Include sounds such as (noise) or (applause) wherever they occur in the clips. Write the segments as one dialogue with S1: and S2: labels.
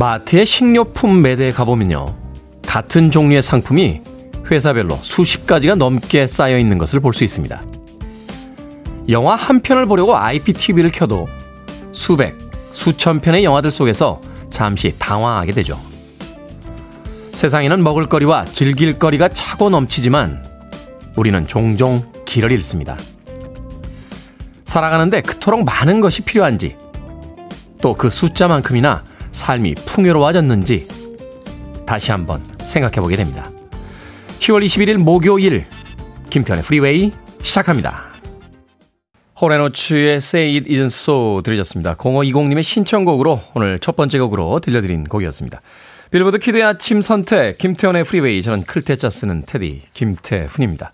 S1: 마트의 식료품 매대에 가보면요. 같은 종류의 상품이 회사별로 수십 가지가 넘게 쌓여 있는 것을 볼 수 있습니다. 영화 한 편을 보려고 IPTV를 켜도 수백, 수천 편의 영화들 속에서 잠시 당황하게 되죠. 세상에는 먹을거리와 즐길거리가 차고 넘치지만 우리는 종종 길을 잃습니다. 살아가는데 그토록 많은 것이 필요한지 또 그 숫자만큼이나 삶이 풍요로워졌는지 다시 한번 생각해 보게 됩니다. 10월 21일 목요일 김태훈의 Freeway 시작합니다. Hall & Oates의 Say It Isn't So 들으셨습니다. 0520님의 신청곡으로 오늘 첫 번째 곡으로 들려드린 곡이었습니다. Billboard Kid의 아침 선택 김태훈의 Freeway 저는 클 태 자 쓰는 테디 김태훈입니다.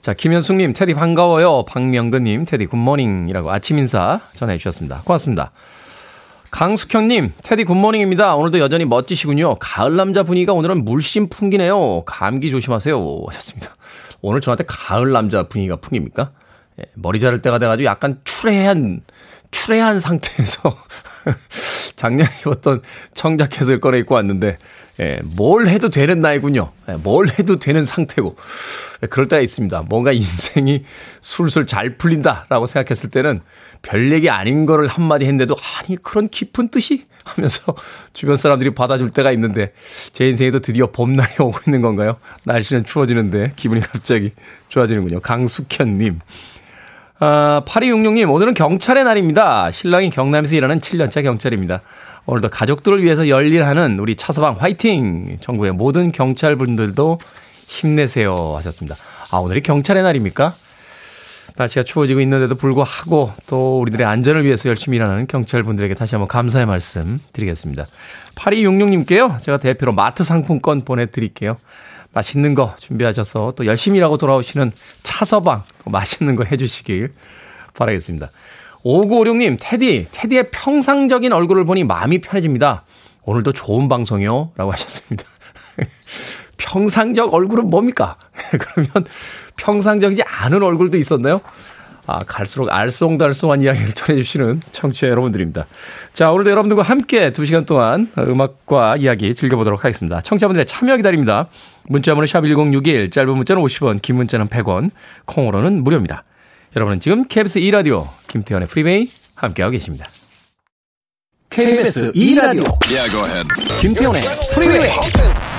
S1: 자 김현숙님 테디 반가워요. 박명근님 테디 good morning이라고 아침 인사 전해 주셨습니다. 고맙습니다. 강숙현님, 테디 good morning입니다. 오늘도 여전히 멋지시군요. 가을 남자 분위기가 오늘은 물씬 풍기네요. 감기 조심하세요. 하셨습니다. 오늘 저한테 가을 남자 분위기가 풍깁니까? 예, 머리 자를 때가 돼가지고 약간 추레한, 추레한 상태에서 (laughs) 작년에 입었던 청자켓을 꺼내 입고 왔는데, 예, 뭘 해도 되는 나이군요. 예, 뭘 해도 되는 상태고. 예, 그럴 때가 있습니다. 뭔가 인생이 술술 잘 풀린다라고 생각했을 때는 별 얘기 아닌 거를 한마디 했는데도 아니 그런 깊은 뜻이 하면서 주변 사람들이 받아줄 때가 있는데 제 인생에도 드디어 봄날이 오고 있는 건가요? 날씨는 추워지는데 기분이 갑자기 좋아지는군요. 강숙현님. 아, 8266님, 오늘은 경찰의 날입니다. 신랑이 경남에서 일하는 7년차 경찰입니다. 오늘도 가족들을 위해서 열일하는 우리 차서방 화이팅! 전국의 모든 경찰분들도 힘내세요 하셨습니다. 아, 오늘이 경찰의 날입니까? 날씨가 추워지고 있는데도 불구하고 또 우리들의 안전을 위해서 열심히 일하는 경찰분들에게 다시 한번 감사의 말씀 드리겠습니다. 8266님께요. 제가 대표로 마트 상품권 보내드릴게요. 맛있는 거 준비하셔서 또 열심히 일하고 돌아오시는 차서방 또 맛있는 거 해주시길 바라겠습니다. 5956님, 테디, 테디의 평상적인 얼굴을 보니 마음이 편해집니다. 오늘도 좋은 방송이요. 라고 하셨습니다. (laughs) 평상적 얼굴은 뭡니까? (laughs) 그러면 평상적이지 않은 얼굴도 있었나요? 아, 갈수록 알쏭달쏭한 이야기를 전해주시는 청취자 여러분들입니다. 자, 오늘도 여러분들과 함께 2시간 동안 음악과 이야기 즐겨보도록 하겠습니다. 청취자분들의 참여 기다립니다. 문자번호 샵1061, 짧은 문자는 50원, 긴 문자는 100원, 콩으로는 무료입니다. 여러분은 지금 KBS 2라디오 김태현의 프리웨이 함께하고 계십니다. KBS 2라디오 yeah, 김태현의 프리웨이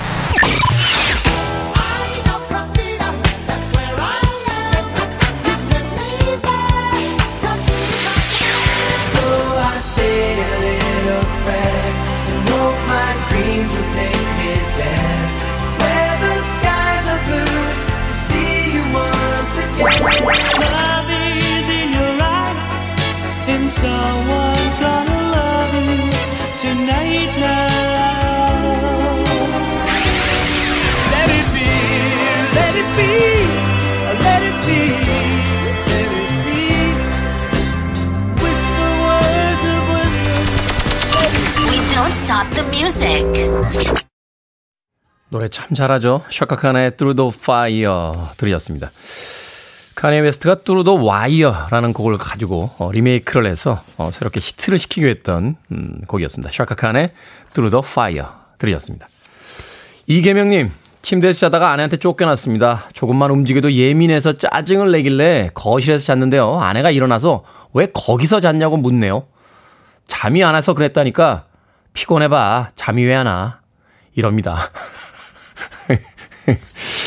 S1: someone's gonna love you tonight now. Let it be, let it be, let it be, let it be. Whisper words of wisdom. We don't stop the music. 노래 참 잘하죠. 샤카카나의 Through the Fire 들으셨습니다. Kanye West가 Through the Wire라는 곡을 가지고 어, 리메이크를 해서 어, 새롭게 히트를 시키기로 했던 음, 곡이었습니다. Chaka Khan의 Through the Fire 들으셨습니다. 이계명님 침대에서 자다가 아내한테 쫓겨났습니다. 조금만 움직여도 예민해서 짜증을 내길래 거실에서 잤는데요. 아내가 일어나서 왜 거기서 잤냐고 묻네요. 잠이 안 와서 그랬다니까 피곤해봐. 잠이 왜 안 와? 이럽니다. (laughs)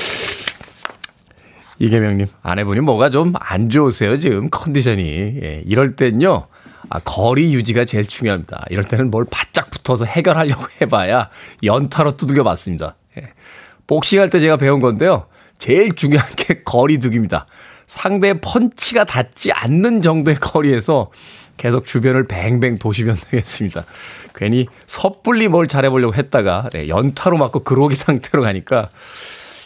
S1: 이계명님, 아내분이 뭐가 좀 안 좋으세요, 지금 컨디션이. 예, 이럴 땐요, 아, 거리 유지가 제일 중요합니다. 이럴 때는 뭘 바짝 붙어서 해결하려고 (laughs) 해봐야 연타로 두들겨 맞습니다. 예. 복싱할 때 제가 배운 건데요. 제일 중요한 게 (laughs) 거리 두기입니다. 상대의 펀치가 닿지 않는 정도의 거리에서 계속 주변을 뱅뱅 도시면 (laughs) 되겠습니다. 괜히 섣불리 뭘 잘해보려고 했다가 네, 연타로 맞고 그로기 상태로 가니까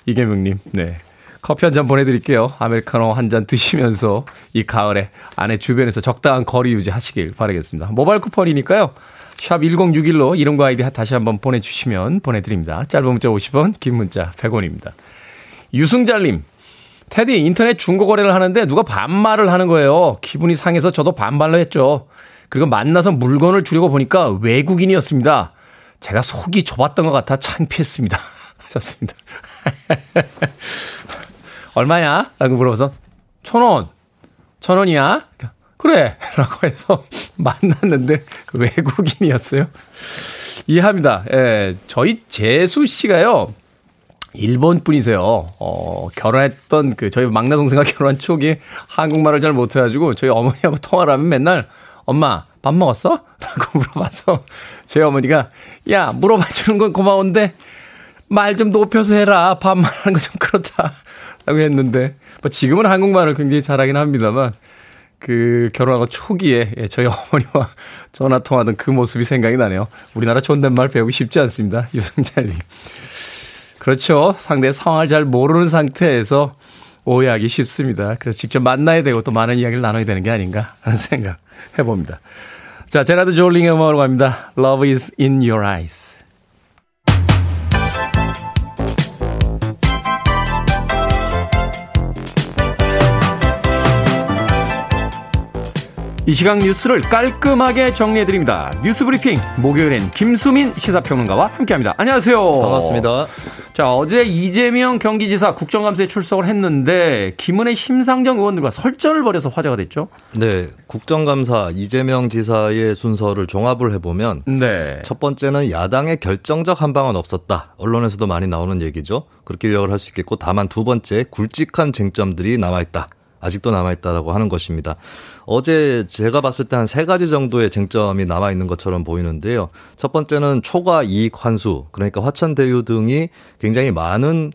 S1: 이계명님, 네. 커피 한 잔 보내드릴게요. 아메리카노 한 잔 드시면서 이 가을에 아내 주변에서 적당한 거리 유지하시길 바라겠습니다. 모바일 쿠폰이니까요. 샵 1061로 이름과 아이디 다시 한번 보내주시면 보내드립니다. 짧은 문자 50원, 긴 문자 100원입니다. 유승잘님, 테디 인터넷 중고 거래를 하는데 누가 반말을 하는 거예요. 기분이 상해서 저도 반말로 했죠. 그리고 만나서 물건을 주려고 보니까 외국인이었습니다. 제가 속이 좁았던 것 같아 창피했습니다. (laughs) 하셨습니다. (laughs) 얼마냐? 라고 물어봐서 천 원. 천 원이야? 그래. (laughs) 라고 해서 (laughs) 만났는데 외국인이었어요. 이해합니다. 예, 저희 재수 씨가요. 일본 분이세요. 어, 결혼했던 그 저희 막내 동생과 (laughs) 결혼한 초기에 한국말을 잘 못해가지고 저희 어머니하고 통화를 하면 맨날 엄마 밥 먹었어? 라고 물어봐서 제 어머니가 야 물어봐 주는 건 고마운데 말 좀 높여서 해라 밥만 하는 거 좀 그렇다 라고 했는데 뭐 지금은 한국말을 굉장히 잘하긴 합니다만 그 결혼하고 초기에 예, 저희 어머니와 전화 통화하던 그 모습이 생각이 나네요. 우리나라 존댓말 배우기 쉽지 않습니다. (laughs) 유승찬님. 그렇죠. 상대의 상황을 잘 모르는 상태에서 오해하기 쉽습니다. 그래서 직접 만나야 되고 또 많은 이야기를 나눠야 되는 게 아닌가 하는 생각 해봅니다. 자, 제라드 졸링의 음악으로 갑니다. Love is in your eyes. 이 시각 뉴스를 깔끔하게 정리해드립니다. 뉴스 브리핑 목요일엔 김수민 시사평론가와 함께합니다. 안녕하세요.
S2: 반갑습니다.
S1: 자 어제 이재명 경기지사 국정감사에 출석을 했는데 김은혜 심상정 의원들과 설전을 벌여서 화제가 됐죠.
S2: 네, 국정감사 이재명 지사의 순서를 종합을 해보면 네. 첫 번째는 야당의 결정적 한방은 없었다. 언론에서도 많이 나오는 얘기죠. 그렇게 요약을 할 수 있겠고 다만 두 번째 굵직한 쟁점들이 남아있다. 아직도 남아있다라고 하는 것입니다. 어제 제가 봤을 때 한 세 가지 정도의 쟁점이 남아있는 것처럼 보이는데요. 첫 번째는 초과 이익 환수, 그러니까 화천대유 등이 굉장히 많은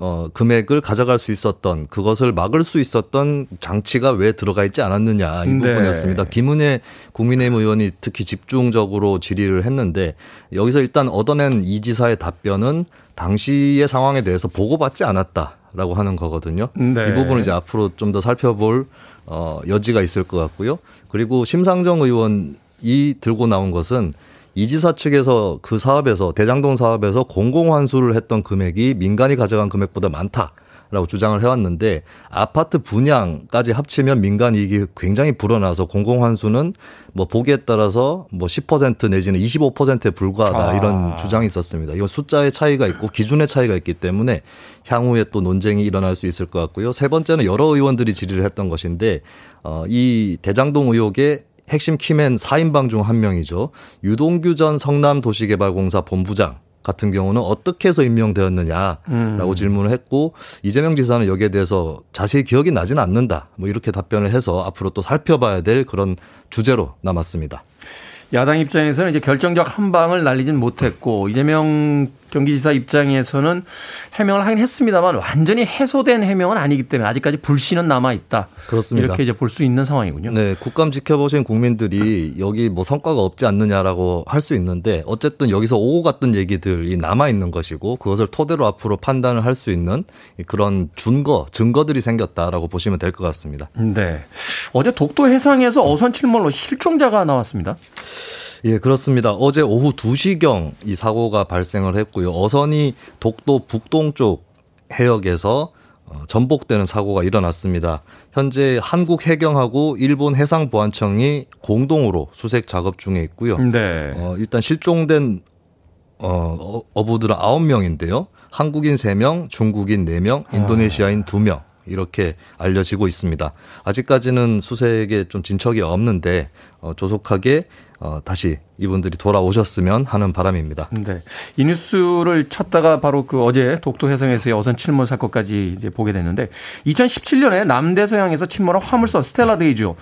S2: 어, 금액을 가져갈 수 있었던 그것을 막을 수 있었던 장치가 왜 들어가 있지 않았느냐 이 네. 부분이었습니다. 김은혜 국민의힘 의원이 특히 집중적으로 질의를 했는데 여기서 일단 얻어낸 이 지사의 답변은 당시의 상황에 대해서 보고받지 않았다 라고 하는 거거든요. 네. 이 부분을 이제 앞으로 좀 더 살펴볼 어, 여지가 있을 것 같고요. 그리고 심상정 의원이 들고 나온 것은 이 지사 측에서 그 사업에서 대장동 사업에서 공공환수를 했던 금액이 민간이 가져간 금액보다 많다. 라고 주장을 해왔는데 아파트 분양까지 합치면 민간 이익이 굉장히 불어나서 공공환수는 뭐 보기에 따라서 뭐 10% 내지는 25%에 불과하다 아. 이런 주장이 있었습니다. 이건 숫자의 차이가 있고 기준의 차이가 있기 때문에 향후에 또 논쟁이 일어날 수 있을 것 같고요. 세 번째는 여러 의원들이 질의를 했던 것인데 어, 이 대장동 의혹의 핵심 키맨 4인방 중 한 명이죠. 유동규 전 성남도시개발공사 본부장 같은 경우는 어떻게 해서 임명되었느냐라고 음. 질문을 했고 이재명 지사는 여기에 대해서 자세히 기억이 나지는 않는다. 뭐 이렇게 답변을 해서 앞으로 또 살펴봐야 될 그런 주제로 남았습니다.
S1: 야당 입장에서는 이제 결정적 한 방을 날리진 못했고 이재명 경기지사 입장에서는 해명을 하긴 했습니다만 완전히 해소된 해명은 아니기 때문에 아직까지 불씨는 남아 있다.
S2: 그렇습니다.
S1: 이렇게 이제 볼 수 있는 상황이군요.
S2: 네, 국감 지켜보신 국민들이 여기 뭐 성과가 없지 않느냐라고 할 수 있는데 어쨌든 여기서 오고 갔던 얘기들이 남아 있는 것이고 그것을 토대로 앞으로 판단을 할 수 있는 그런 준거, 증거들이 생겼다라고 보시면 될 것 같습니다.
S1: 네. 어제 독도 해상에서 어선 침몰로 실종자가 나왔습니다.
S2: 예, 그렇습니다. 어제 오후 2시경 이 사고가 발생을 했고요. 어선이 독도 북동쪽 해역에서 어, 전복되는 사고가 일어났습니다. 현재 한국 해경하고 일본 해상보안청이 공동으로 수색 작업 중에 있고요. 네. 어, 일단 실종된 어, 어부들은 9명인데요. 한국인 3명, 중국인 4명, 인도네시아인 2명. 이렇게 알려지고 있습니다. 아직까지는 수색에 좀 진척이 없는데 어, 조속하게 어, 다시 이분들이 돌아오셨으면 하는 바람입니다.
S1: 네. 이 뉴스를 찾다가 바로 그 어제 독도 해상에서의 어선 침몰 사건까지 이제 보게 됐는데 2017년에 남대서양에서 침몰한 화물선 스텔라 데이지호죠.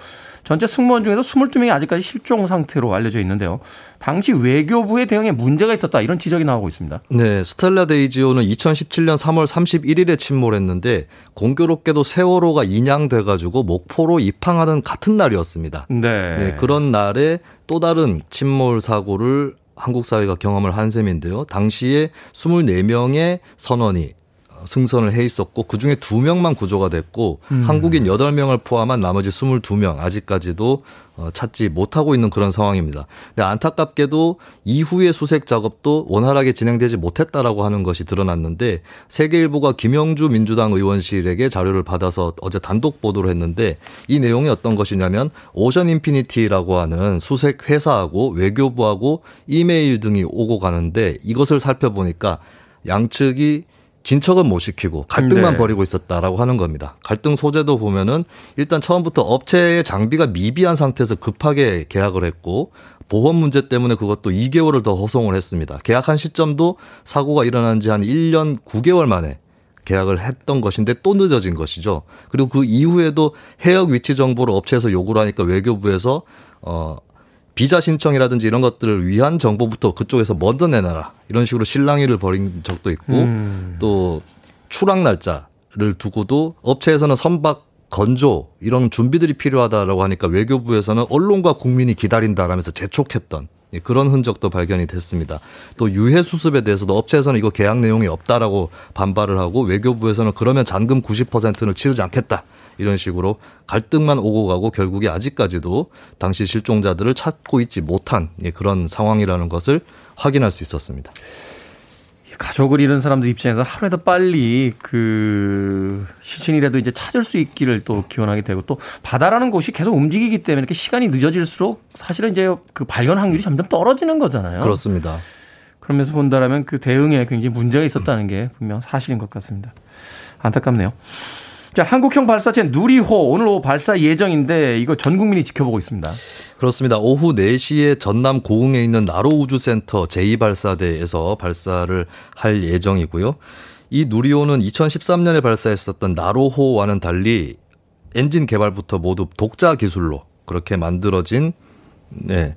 S1: 전체 승무원 중에서 22명이 아직까지 실종 상태로 알려져 있는데요. 당시 외교부의 대응에 문제가 있었다 이런 지적이 나오고 있습니다.
S2: 네, 스텔라 데이지호는 2017년 3월 31일에 침몰했는데 공교롭게도 세월호가 인양돼 가지고 목포로 입항하는 같은 날이었습니다. 네. 네. 그런 날에 또 다른 침몰 사고를 한국 사회가 경험을 한 셈인데요. 당시에 24명의 선원이 승선을 해 있었고 그중에 2명만 구조가 됐고 음. 한국인 8명을 포함한 나머지 22명 아직까지도 어, 찾지 못하고 있는 그런 상황입니다. 근데 안타깝게도 이후의 수색 작업도 원활하게 진행되지 못했다라고 하는 것이 드러났는데 세계일보가 김영주 민주당 의원실에게 자료를 받아서 어제 단독 보도를 했는데 이 내용이 어떤 것이냐면 Ocean Infinity라고 하는 수색 회사하고 외교부하고 이메일 등이 오고 가는데 이것을 살펴보니까 양측이 진척은 못 시키고 갈등만 네. 벌이고 있었다라고 하는 겁니다. 갈등 소재도 보면은 일단 처음부터 업체의 장비가 미비한 상태에서 급하게 계약을 했고 보험 문제 때문에 그것도 2개월을 더 허송을 했습니다. 계약한 시점도 사고가 일어난 지 한 1년 9개월 만에 계약을 했던 것인데 또 늦어진 것이죠. 그리고 그 이후에도 해역 위치 정보를 업체에서 요구를 하니까 외교부에서 어 비자 신청이라든지 이런 것들을 위한 정보부터 그쪽에서 먼저 내놔라. 이런 식으로 실랑이를 벌인 적도 있고 음. 또 출항 날짜를 두고도 업체에서는 선박 건조 이런 준비들이 필요하다라고 하니까 외교부에서는 언론과 국민이 기다린다라면서 재촉했던 예, 그런 흔적도 발견이 됐습니다. 또 유해 수습에 대해서도 업체에서는 이거 계약 내용이 없다라고 반발을 하고 외교부에서는 그러면 잔금 90%는 치르지 않겠다. 이런 식으로 갈등만 오고 가고 결국에 아직까지도 당시 실종자들을 찾고 있지 못한 예, 그런 상황이라는 것을 확인할 수 있었습니다.
S1: 가족을 잃은 사람들 입장에서 하루에도 빨리 그 시신이라도 이제 찾을 수 있기를 또 기원하게 되고 또 바다라는 곳이 계속 움직이기 때문에 이렇게 시간이 늦어질수록 사실은 이제 그 발견 확률이 점점 떨어지는 거잖아요.
S2: 그렇습니다.
S1: 그러면서 본다라면 그 대응에 굉장히 문제가 있었다는 게 분명 사실인 것 같습니다. 안타깝네요. 자, 한국형 발사체 누리호 오늘 오후 발사 예정인데 이거 전 국민이 지켜보고 있습니다.
S2: 그렇습니다. 오후 4시에 전남 고흥에 있는 나로 우주센터 제2발사대에서 발사를 할 예정이고요. 이 누리호는 2013년에 발사했었던 나로호와는 달리 엔진 개발부터 모두 독자 기술로 그렇게 만들어진 네.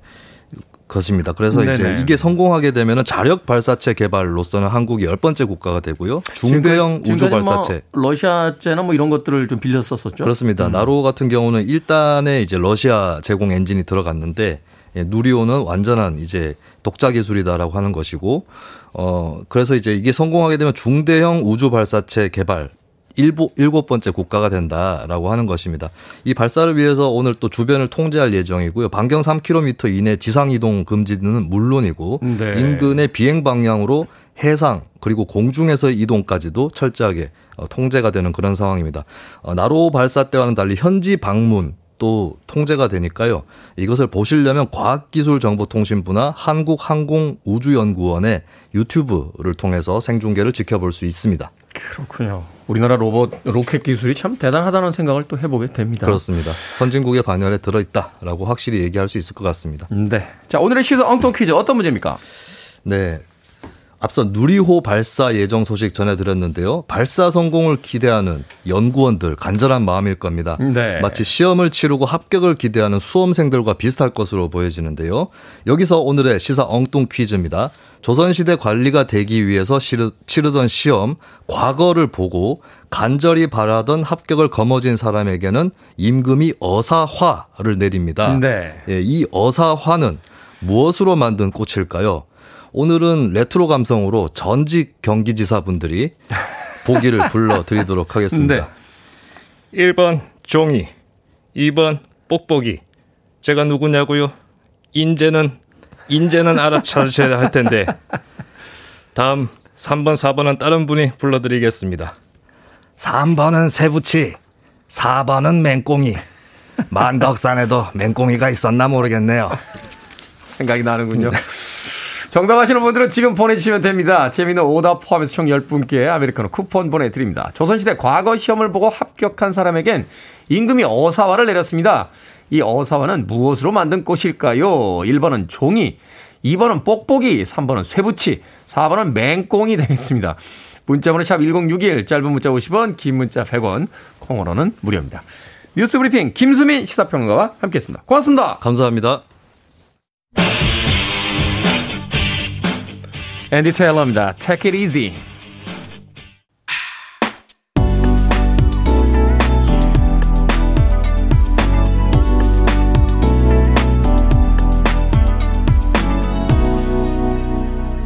S2: 것입니다. 그래서 네네. 이제 이게 성공하게 되면은 자력 발사체 개발로서는 한국이 열 번째 국가가 되고요. 중대형 지금, 우주 발사체.
S1: 뭐 러시아제나 뭐 이런 것들을 좀 빌렸었었죠.
S2: 그렇습니다. 음. 나로 같은 경우는 일단에 이제 러시아 제공 엔진이 들어갔는데 예, 누리호는 완전한 이제 독자 기술이다라고 하는 것이고 어 그래서 이제 이게 성공하게 되면 중대형 우주 발사체 개발 일곱, 일곱 번째 국가가 된다라고 하는 것입니다. 이 발사를 위해서 오늘 또 주변을 통제할 예정이고요. 반경 3km 이내 지상 이동 금지는 물론이고 네. 인근의 비행 방향으로 해상 그리고 공중에서 이동까지도 철저하게 어, 통제가 되는 그런 상황입니다. 어, 나로 발사 때와는 달리 현지 방문 또 통제가 되니까요. 이것을 보시려면 과학기술정보통신부나 한국항공우주연구원의 유튜브를 통해서 생중계를 지켜볼 수 있습니다.
S1: 그렇군요. 우리나라 로봇 로켓 기술이 참 대단하다는 생각을 또 해보게 됩니다.
S2: 그렇습니다. 선진국의 반열에 들어있다라고 확실히 얘기할 수 있을 것 같습니다.
S1: 네. 자 오늘의 시사 엉뚱 퀴즈 어떤 문제입니까?
S2: 네. 앞서 누리호 발사 예정 소식 전해드렸는데요. 발사 성공을 기대하는 연구원들 간절한 마음일 겁니다. 네. 마치 시험을 치르고 합격을 기대하는 수험생들과 비슷할 것으로 보여지는데요. 여기서 오늘의 시사 엉뚱 퀴즈입니다. 조선시대 관리가 되기 위해서 치르던 시험, 과거를 보고 간절히 바라던 합격을 거머쥔 사람에게는 임금이 어사화를 내립니다. 네. 예, 이 어사화는 무엇으로 만든 꽃일까요? 오늘은 레트로 감성으로 전직 경기지사분들이 보기를 (laughs) 불러드리도록 하겠습니다.
S3: 네. 1번 종이, 2번 뽁뽁이. 제가 누구냐고요? 인제는 인제는 알아차셔야 할 텐데. 다음 3번, 4번은 다른 분이 불러드리겠습니다.
S4: 3번은 세부치, 4번은 맹꽁이. 만덕산에도 맹꽁이가 있었나 모르겠네요.
S1: 생각이 나는군요. (laughs) 정답하시는 분들은 지금 보내주시면 됩니다. 재미있는 오답 포함해서 총 10분께 아메리카노 쿠폰 보내드립니다. 조선시대 과거 시험을 보고 합격한 사람에겐 임금이 어사화를 내렸습니다. 이 어사화는 무엇으로 만든 꽃일까요? 1번은 종이, 2번은 뽁뽁이, 3번은 쇠붙이, 4번은 맹꽁이 되겠습니다. 문자번호 샵 1061, 짧은 문자 50원, 긴 문자 100원, 콩으로는 무료입니다. 뉴스 브리핑 김수민 시사평가와 함께했습니다. 고맙습니다.
S2: 감사합니다.
S1: 앤디 테일러입니다. Take it easy.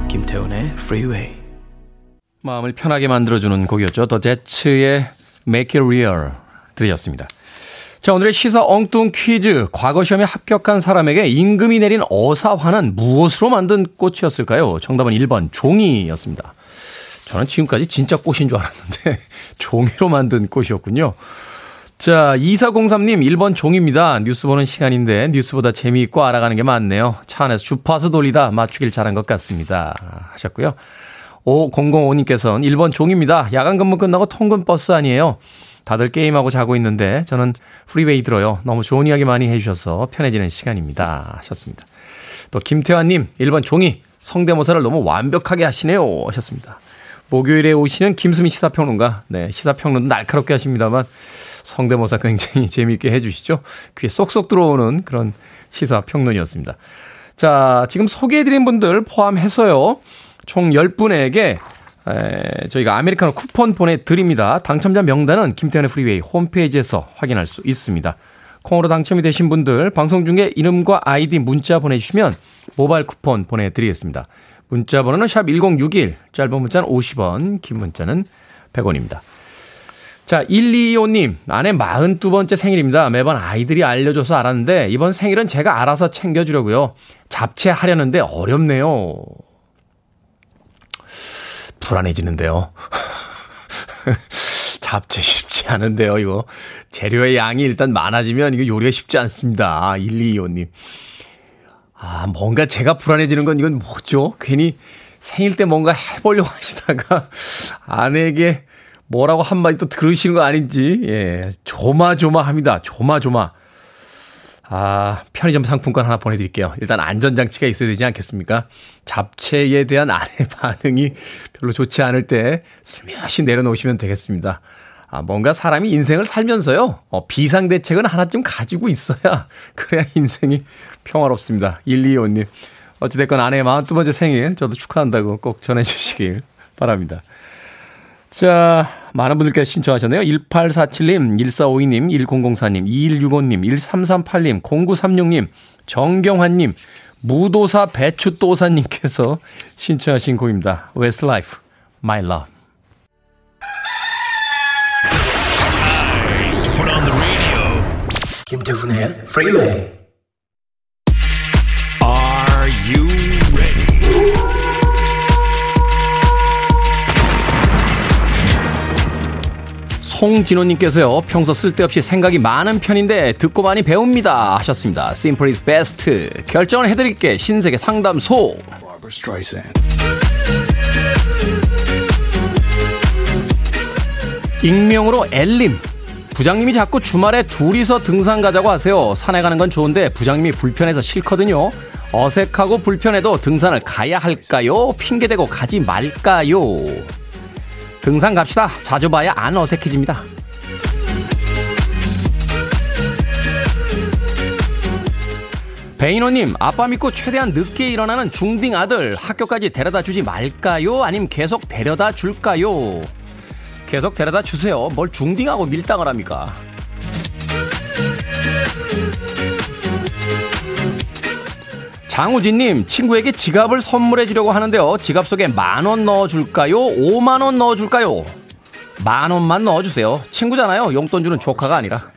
S5: 김태훈의 Freeway.
S1: 마음을 편하게 만들어주는 곡이었죠. 더 제츠의 Make It Real 들으셨습니다. 자, 오늘의 시사 엉뚱 퀴즈. 과거 시험에 합격한 사람에게 임금이 내린 어사화는 무엇으로 만든 꽃이었을까요? 정답은 1번 종이였습니다. 저는 지금까지 진짜 꽃인 줄 알았는데 (laughs) 종이로 만든 꽃이었군요. 자, 2403님 1번 종입니다. 뉴스 보는 시간인데 뉴스보다 재미있고 알아가는 게 많네요. 차 안에서 주파수 돌리다 맞추길 잘한 것 같습니다. 하셨고요. 5005님께서는 1번 종입니다. 야간 근무 끝나고 통근 버스 안이에요. 다들 게임하고 자고 있는데 저는 Freeway 들어요. 너무 좋은 이야기 많이 해주셔서 편해지는 시간입니다. 하셨습니다. 또 김태환님 1번 종이 성대모사를 너무 완벽하게 하시네요. 하셨습니다. 목요일에 오시는 김수민 시사평론가. 네, 시사평론도 날카롭게 하십니다만 성대모사 굉장히 (laughs) 재미있게 해주시죠. 귀에 쏙쏙 들어오는 그런 시사평론이었습니다. 자, 지금 소개해드린 분들 포함해서요. 총 10분에게 에, 저희가 아메리카노 쿠폰 보내드립니다. 당첨자 명단은 김태훈의 Freeway 홈페이지에서 확인할 수 있습니다. 콩으로 당첨이 되신 분들 방송 중에 이름과 아이디 문자 보내주시면 모바일 쿠폰 보내드리겠습니다. 문자 번호는 샵 1061, 짧은 문자는 50원, 긴 문자는 100원입니다. 자, 125님, 아내 42번째 생일입니다. 매번 아이들이 알려줘서 알았는데, 이번 생일은 제가 알아서 챙겨주려고요. 잡채하려는데 어렵네요. 불안해지는데요. (laughs) 잡채 쉽지 않은데요, 이거. 재료의 양이 일단 많아지면 이거 요리가 쉽지 않습니다. 125님. 아, 뭔가 제가 불안해지는 건 이건 뭐죠? 괜히 생일 때 뭔가 해보려고 (laughs) 하시다가 아내에게 뭐라고 한마디 또 들으시는 거 아닌지, 예, 조마조마합니다. 조마조마. 아, 편의점 상품권 하나 보내드릴게요. 일단 안전장치가 있어야 되지 않겠습니까? 잡채에 대한 아내 (laughs) 반응이 별로 좋지 않을 때 슬며시 내려놓으시면 되겠습니다. 아, 뭔가 사람이 인생을 살면서요, 어, 비상대책은 하나쯤 가지고 있어야, (laughs) 그래야 인생이 평화롭습니다. 125님. 어찌됐건 아내의 42번째 생일, 저도 축하한다고 꼭 전해주시길 바랍니다. 자, 많은 분들께서 신청하셨네요. 1847님, 1452님, 1004님, 2165님, 1338님, 0936님, 정경환님, 무도사 배추도사님께서 신청하신 곡입니다. Westlife, My Love. 김태훈의 Freeway. Are you 송진호님께서요, 평소 쓸데없이 생각이 많은 편인데 듣고 많이 배웁니다. 하셨습니다. Simple is best. 결정을 해드릴게. 신세계 상담소. 익명으로 엘림. 부장님이 자꾸 주말에 둘이서 등산 가자고 하세요. 산에 가는 건 좋은데 부장님이 불편해서 싫거든요. 어색하고 불편해도 등산을 가야 할까요? 핑계대고 가지 말까요? 등산 갑시다. 자주 봐야 안 어색해집니다. 베이노님, 아빠 믿고 최대한 늦게 일어나는 중딩 아들 학교까지 데려다 주지 말까요? 아님 계속 데려다 줄까요? 계속 데려다 주세요. 뭘 중딩하고 밀당을 합니까? 장우진님, 친구에게 지갑을 선물해 주려고 하는데요. 지갑 속에 만 원 넣어줄까요? 5만 원 넣어줄까요? 만 원만 넣어주세요. 친구잖아요. 용돈 주는 조카가 아니라.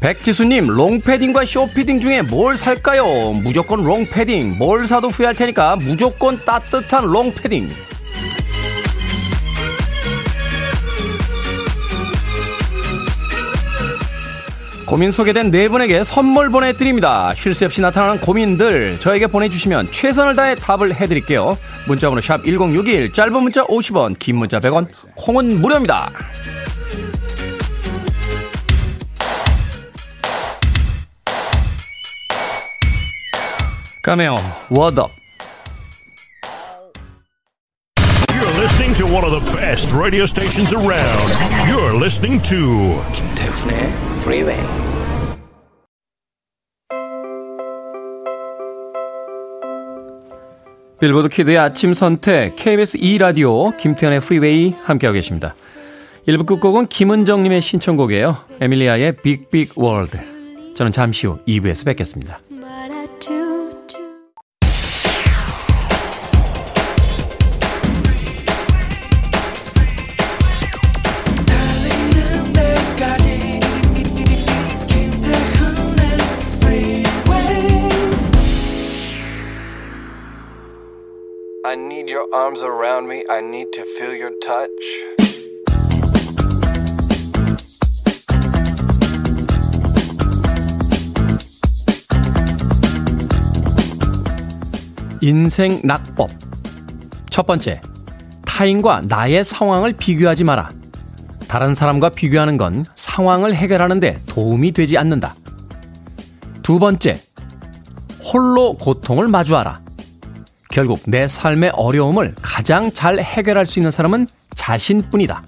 S1: 백지수님, 롱패딩과 숏패딩 중에 뭘 살까요? 무조건 롱패딩. 뭘 사도 후회할 테니까 무조건 따뜻한 롱패딩. 고민 소개된 네 분에게 선물 보내드립니다. 쉴 새 없이 나타나는 고민들 저에게 보내주시면 최선을 다해 답을 해드릴게요. 문자번호 샵 1061, 짧은 문자 50원, 긴 문자 100원, 콩은 무료입니다. 까메온, 워드업. listening to one of the best radio stations around. You're listening to 김태훈의 Freeway. Billboard Kid의 아침 선택 KBS 2 라디오 김태훈의 Freeway 함께하고 계십니다. 1부 끝곡은 김은정님의 신청곡이에요. Emilia의 Big Big World. 저는 잠시 후 2부에서 뵙겠습니다. Your arms around me. I need to feel your touch. 인생 낙법. 첫 번째, 타인과 나의 상황을 비교하지 마라. 다른 사람과 비교하는 건 상황을 해결하는데 도움이 되지 않는다. 두 번째, 홀로 고통을 마주하라. 결국 내 삶의 어려움을 가장 잘 해결할 수 있는 사람은 자신뿐이다.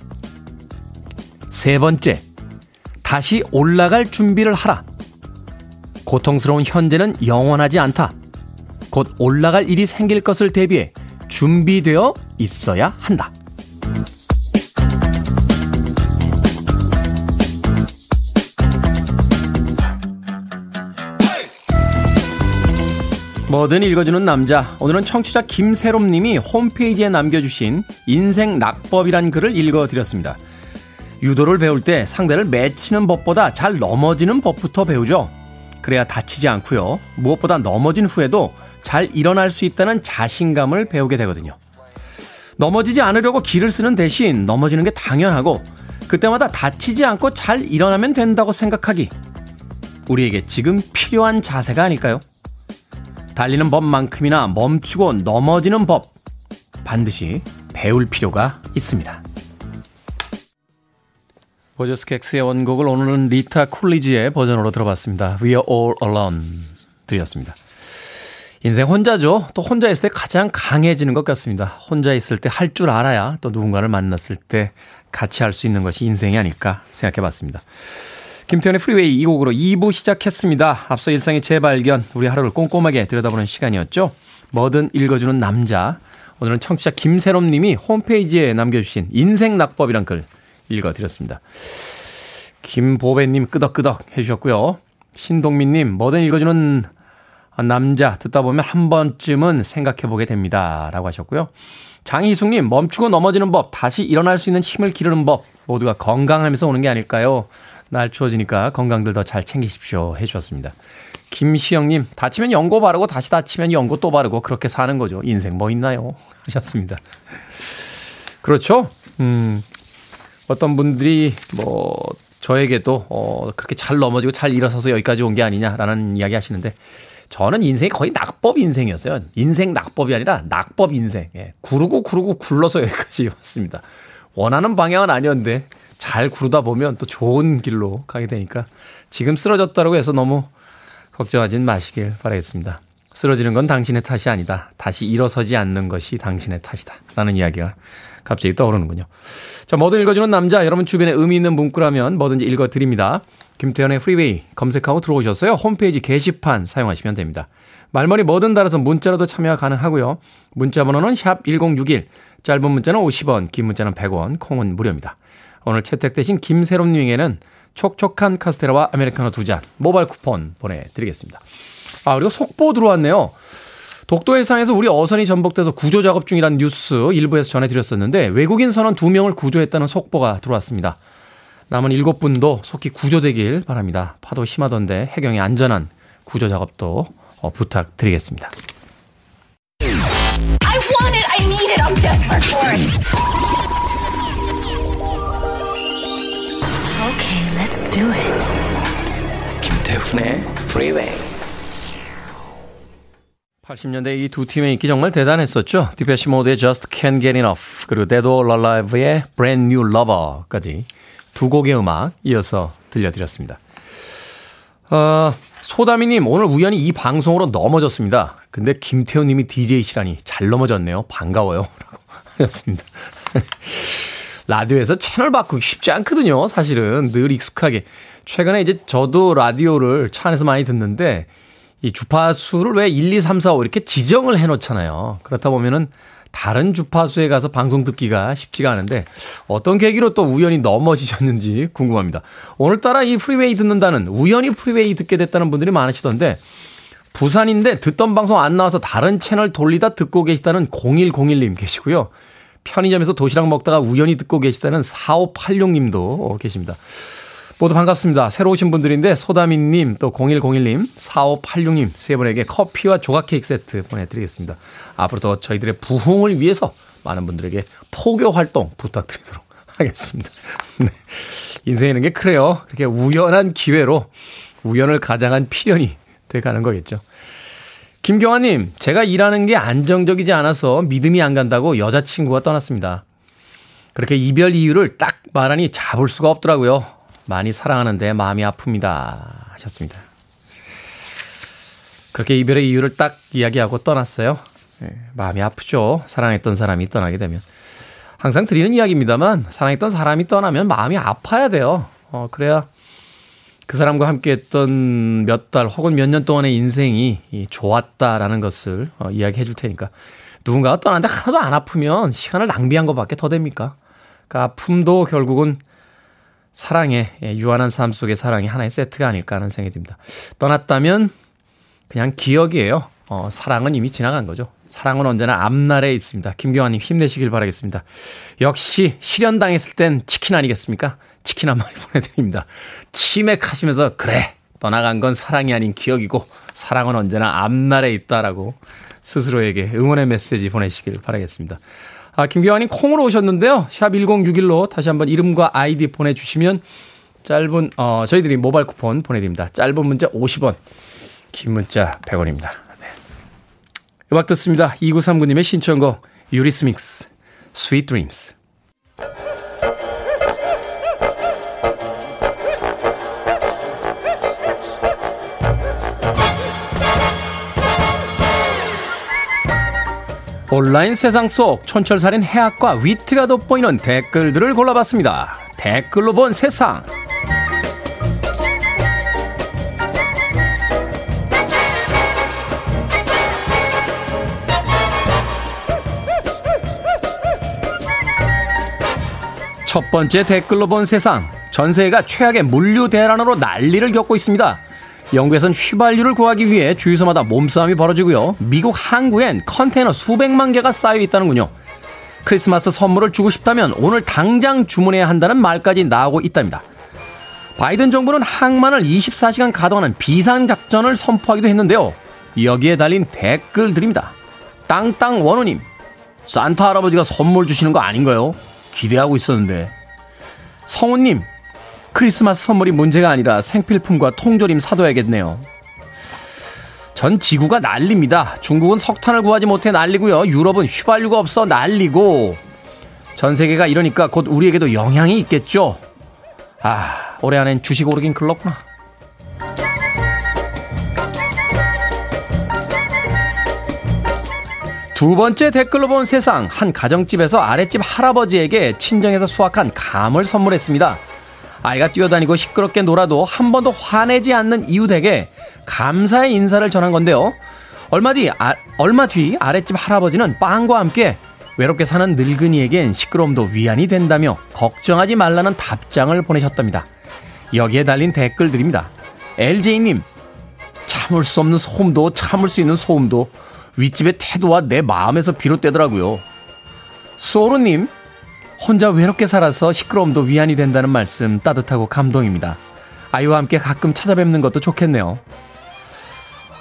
S1: 세 번째, 다시 올라갈 준비를 하라. 고통스러운 현재는 영원하지 않다. 곧 올라갈 일이 생길 것을 대비해 준비되어 있어야 한다. 뭐든 읽어주는 남자. 오늘은 청취자 김세롬님이 홈페이지에 남겨주신 인생 낙법이란 글을 읽어드렸습니다. 유도를 배울 때 상대를 맺히는 법보다 잘 넘어지는 법부터 배우죠. 그래야 다치지 않고요. 무엇보다 넘어진 후에도 잘 일어날 수 있다는 자신감을 배우게 되거든요. 넘어지지 않으려고 길을 쓰는 대신 넘어지는 게 당연하고 그때마다 다치지 않고 잘 일어나면 된다고 생각하기. 우리에게 지금 필요한 자세가 아닐까요? 달리는 법만큼이나 멈추고 넘어지는 법 반드시 배울 필요가 있습니다. 보저스켑스의 원곡을 오늘은 리타 쿨리지의 버전으로 들어봤습니다. We are all alone 들렸습니다. 인생 혼자죠. 또 혼자 있을 때 가장 강해지는 것 같습니다. 혼자 있을 때 할 줄 알아야 또 누군가를 만났을 때 같이 할 수 있는 것이 인생이 아닐까 생각해 봤습니다. 김태훈의 Freeway 이 곡으로 2부 시작했습니다. 앞서 일상의 재발견, 우리 하루를 꼼꼼하게 들여다보는 시간이었죠. 뭐든 읽어주는 남자. 오늘은 청취자 김세롬 님이 홈페이지에 남겨주신 인생 낙법이란 글 읽어드렸습니다. 김보배 님 끄덕끄덕 해주셨고요. 신동민 님, 뭐든 읽어주는 남자 듣다 보면 한 번쯤은 생각해보게 됩니다. 라고 하셨고요. 장희숙님, 멈추고 넘어지는 법, 다시 일어날 수 있는 힘을 기르는 법, 모두가 건강하면서 오는 게 아닐까요? 날 추워지니까 건강들 더 잘 챙기십시오. 해주셨습니다. 김시영님, 다치면 연고 바르고 다시 다치면 연고 또 바르고 그렇게 사는 거죠. 인생 뭐 있나요? (laughs) 하셨습니다. 그렇죠. 음, 어떤 분들이 뭐, 저에게도, 어, 그렇게 잘 넘어지고 잘 일어서서 여기까지 온 게 아니냐라는 이야기 하시는데, 저는 인생이 거의 낙법 인생이었어요. 인생 낙법이 아니라 낙법 인생. 예. 구르고 구르고 굴러서 여기까지 왔습니다. 원하는 방향은 아니었는데, 잘 구르다 보면 또 좋은 길로 가게 되니까 지금 쓰러졌다고 해서 너무 걱정하진 마시길 바라겠습니다. 쓰러지는 건 당신의 탓이 아니다. 다시 일어서지 않는 것이 당신의 탓이다. 라는 이야기가 갑자기 떠오르는군요. 자, 뭐든 읽어주는 남자, 여러분 주변에 의미 있는 문구라면 뭐든지 읽어드립니다. 김태훈의 Freeway 검색하고 들어오셨어요. 홈페이지 게시판 사용하시면 됩니다. 말머리 뭐든 달아서 문자로도 참여가 가능하고요. 문자 번호는 샵 1061, 짧은 문자는 50원, 긴 문자는 100원, 콩은 무료입니다. 오늘 채택되신 김세롬 님에게는 촉촉한 카스테라와 아메리카노 두 잔 모바일 쿠폰 보내드리겠습니다. 아 그리고 속보 들어왔네요. 독도 해상에서 우리 어선이 전복돼서 구조 작업 중이라는 뉴스 일부에서 전해드렸었는데 외국인 선원 두 명을 구조했다는 속보가 들어왔습니다. 남은 일곱 분도 속히 구조되길 바랍니다. 파도 심하던데 해경의 안전한 구조 작업도 어, 부탁드리겠습니다. Okay, let's do it. 김태훈의 Freeway. 80년대 이 두 팀의 인기 정말 대단했었죠. 디페시 모드의 Just Can't Get Enough 그리고 Dead or Alive의 Brand New Lover까지 두 곡의 음악 이어서 들려드렸습니다. 어, 소다미님 오늘 우연히 이 방송으로 넘어졌습니다. 근데 김태훈님이 DJ시라니 잘 넘어졌네요. 반가워요. (laughs) 라고 하셨습니다. 라디오에서 채널 바꾸기 쉽지 않거든요. 사실은 늘 익숙하게. 최근에 이제 저도 라디오를 차 안에서 많이 듣는데 이 주파수를 왜 1, 2, 3, 4, 5 이렇게 지정을 해 놓잖아요. 그렇다 보면은 다른 주파수에 가서 방송 듣기가 쉽지가 않은데 어떤 계기로 또 우연히 넘어지셨는지 궁금합니다. 오늘따라 이 Freeway 듣는다는 우연히 Freeway 듣게 됐다는 분들이 많으시던데 부산인데 듣던 방송 안 나와서 다른 채널 돌리다 듣고 계시다는 0101님 계시고요. 편의점에서 도시락 먹다가 우연히 듣고 계시다는 4586님도 계십니다. 모두 반갑습니다. 새로 오신 분들인데 소다민님, 또 0101님, 4586님 세 분에게 커피와 조각 케이크 세트 보내드리겠습니다. 앞으로도 저희들의 부흥을 위해서 많은 분들에게 포교 활동 부탁드리도록 하겠습니다. (laughs) 네. 인생이라는 게 그래요. 그렇게 우연한 기회로 우연을 가장한 필연이 돼가는 거겠죠. 김경아님, 제가 일하는 게 안정적이지 않아서 믿음이 안 간다고 여자친구가 떠났습니다. 그렇게 이별 이유를 딱 말하니 잡을 수가 없더라고요. 많이 사랑하는데 마음이 아픕니다. 하셨습니다. 그렇게 이별의 이유를 딱 이야기하고 떠났어요. 네, 마음이 아프죠. 사랑했던 사람이 떠나게 되면. 항상 드리는 이야기입니다만, 사랑했던 사람이 떠나면 마음이 아파야 돼요. 어, 그래야 그 사람과 함께 했던 몇 달 혹은 몇 년 동안의 인생이 좋았다라는 것을 어, 이야기해 줄 테니까. 누군가가 떠났는데 하나도 안 아프면 시간을 낭비한 것밖에 더 됩니까? 그 아픔도 결국은 사랑의 예, 유한한 삶 속의 사랑이 하나의 세트가 아닐까 하는 생각이 듭니다. 떠났다면 그냥 기억이에요. 어, 사랑은 이미 지나간 거죠. 사랑은 언제나 앞날에 있습니다. 김경환님 힘내시길 바라겠습니다. 역시 실현당했을 땐 치킨 아니겠습니까? 치킨 한 마리 (laughs) 보내드립니다. 치맥하시면서 그래 떠나간 건 사랑이 아닌 기억이고 사랑은 언제나 앞날에 있다라고 스스로에게 응원의 메시지 보내시길 바라겠습니다. 아, 김경환님 콩으로 오셨는데요. 샵 1061로 다시 한번 이름과 아이디 보내주시면 짧은, 어, 저희들이 모바일 쿠폰 보내드립니다. 짧은 문자 50원, 긴 문자 100원입니다. 네. 음악 듣습니다. 2939님의 신청곡, 유리스믹스, Sweet Dreams. 온라인 세상 속 촌철살인 해학과 위트가 돋보이는 댓글들을 골라봤습니다. 댓글로 본 세상. 첫 번째 댓글로 본 세상. 전세가 최악의 물류 대란으로 난리를 겪고 있습니다. 영국에선 휘발유를 구하기 위해 주유소마다 몸싸움이 벌어지고요. 미국 항구엔 컨테이너 수백만 개가 쌓여 있다는군요. 크리스마스 선물을 주고 싶다면 오늘 당장 주문해야 한다는 말까지 나오고 있답니다. 바이든 정부는 항만을 24시간 가동하는 비상작전을 선포하기도 했는데요. 여기에 달린 댓글들입니다. 땅땅 원호님, 산타 할아버지가 선물 주시는 거 아닌가요? 기대하고 있었는데. 성우님, 크리스마스 선물이 문제가 아니라 생필품과 통조림 사둬야겠네요. 전 지구가 난립니다. 중국은 석탄을 구하지 못해 난리고요. 유럽은 휘발유가 없어 난리고 전 세계가 이러니까 곧 우리에게도 영향이 있겠죠. 아, 올해 안엔 주식 오르긴 글렀구나. 두 번째 댓글로 본 세상 한 가정집에서 아랫집 할아버지에게 친정에서 수확한 감을 선물했습니다. 아이가 뛰어다니고 시끄럽게 놀아도 한 번도 화내지 않는 이웃에게 감사의 인사를 전한 건데요. 얼마 뒤, 아, 얼마 뒤 아랫집 할아버지는 빵과 함께 외롭게 사는 늙은이에겐 시끄러움도 위안이 된다며 걱정하지 말라는 답장을 보내셨답니다. 여기에 달린 댓글들입니다. LJ님, 참을 수 없는 소음도 참을 수 있는 소음도 윗집의 태도와 내 마음에서 비롯되더라고요. 소로님, 혼자 외롭게 살아서 시끄러움도 위안이 된다는 말씀 따뜻하고 감동입니다. 아이와 함께 가끔 찾아뵙는 것도 좋겠네요.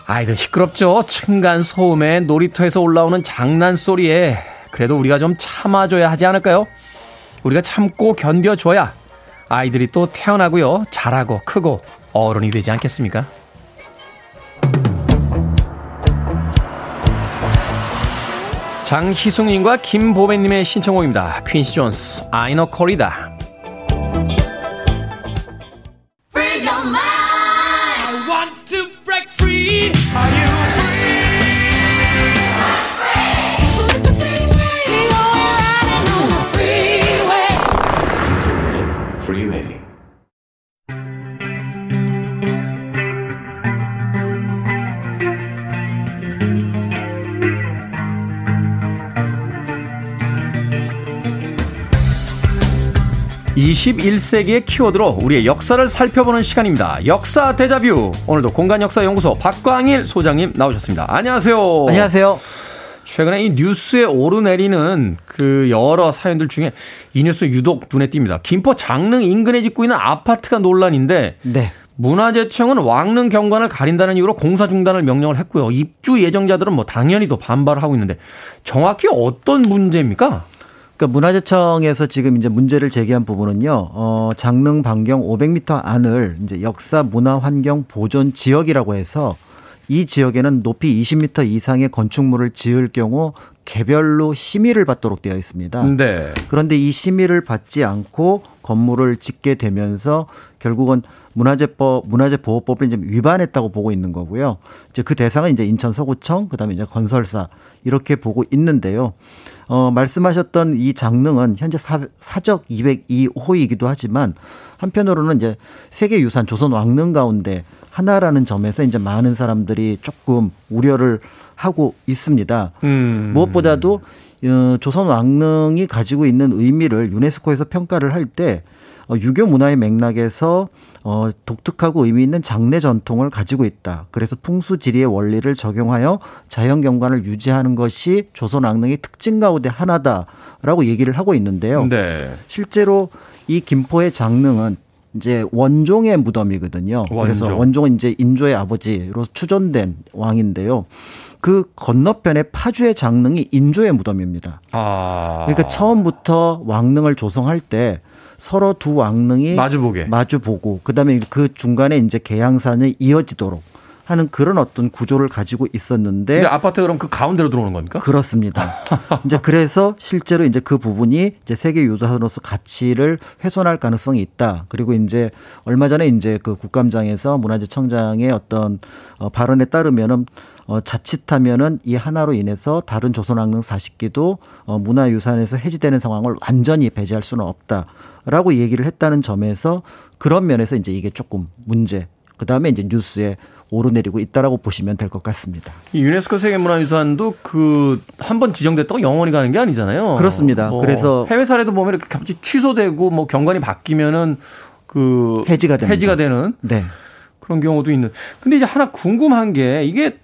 S1: 아이들 시끄럽죠? 층간 소음에 놀이터에서 올라오는 장난소리에 그래도 우리가 좀 참아줘야 하지 않을까요? 우리가 참고 견뎌줘야 아이들이 또 태어나고요. 자라고 크고 어른이 되지 않겠습니까? 장희숙님과 김보배님의 신청곡입니다. 퀸시 존스, 아이너 코리다. 21세기의 키워드로 우리의 역사를 살펴보는 시간입니다. 역사 대자뷰. 오늘도 공간역사연구소 박광일 소장님 나오셨습니다. 안녕하세요.
S5: 안녕하세요.
S1: 최근에 이 뉴스에 오르내리는 그 여러 사연들 중에 이 뉴스 유독 눈에 띕니다. 김포 장릉 인근에 짓고 있는 아파트가 논란인데 네. 문화재청은 왕릉 경관을 가린다는 이유로 공사 중단을 명령을 했고요. 입주 예정자들은 뭐 당연히 도 반발을 하고 있는데 정확히 어떤 문제입니까?
S5: 그러니까 문화재청에서 지금 이제 문제를 제기한 부분은요, 어, 장릉 반경 500m 안을 이제 역사 문화 환경 보존 지역이라고 해서 이 지역에는 높이 20m 이상의 건축물을 지을 경우 개별로 심의를 받도록 되어 있습니다. 네. 그런데 이 심의를 받지 않고 건물을 짓게 되면서 결국은 문화재법, 문화재보호법을 이제 위반했다고 보고 있는 거고요. 이제 그 대상은 이제 인천 서구청, 그 다음에 이제 건설사 이렇게 보고 있는데요. 어, 말씀하셨던 이 장릉은 현재 사, 사적 202호이기도 하지만 한편으로는 이제 세계 유산 조선 왕릉 가운데 하나라는 점에서 이제 많은 사람들이 조금 우려를 하고 있습니다. 음. 무엇보다도 어, 조선 왕릉이 가지고 있는 의미를 유네스코에서 평가를 할때 어, 유교 문화의 맥락에서 어, 독특하고 의미 있는 장례 전통을 가지고 있다. 그래서 풍수지리의 원리를 적용하여 자연 경관을 유지하는 것이 조선 왕릉의 특징 가운데 하나다라고 얘기를 하고 있는데요. 네. 실제로 이 김포의 장릉은 이제 원종의 무덤이거든요. 원종. 그래서 원종은 이제 인조의 아버지로 추존된 왕인데요. 그 건너편에 파주의 장릉이 인조의 무덤입니다. 아. 그러니까 처음부터 왕릉을 조성할 때 서로 두 왕릉이
S1: 마주보게.
S5: 마주보고 그다음에 그 중간에 이제 계양산이 이어지도록 하는 그런 어떤 구조를 가지고 있었는데
S1: 아파트 그럼 그 가운데로 들어오는 겁니까?
S5: 그렇습니다. (laughs) 이제 그래서 실제로 이제 그 부분이 이제 세계 유산으로서 가치를 훼손할 가능성이 있다. 그리고 이제 얼마 전에 이제 그 국감장에서 문화재 청장의 어떤 어 발언에 따르면은 어, 자칫하면은 이 하나로 인해서 다른 조선왕릉 사십기도 어, 문화유산에서 해지되는 상황을 완전히 배제할 수는 없다라고 얘기를 했다는 점에서 그런 면에서 이제 이게 조금 문제. 그 다음에 이제 뉴스에 오르내리고 있다라고 보시면 될 것 같습니다.
S1: 유네스코 세계문화유산도 그 한 번 지정됐다고 영원히 가는 게 아니잖아요.
S5: 그렇습니다. 뭐 그래서
S1: 해외 사례도 보면 이렇게 갑자기 취소되고 뭐 경관이 바뀌면은 그
S5: 해지가.
S1: 해지가 되는 네. 그런 경우도 있는. 근데 이제 하나 궁금한 게 이게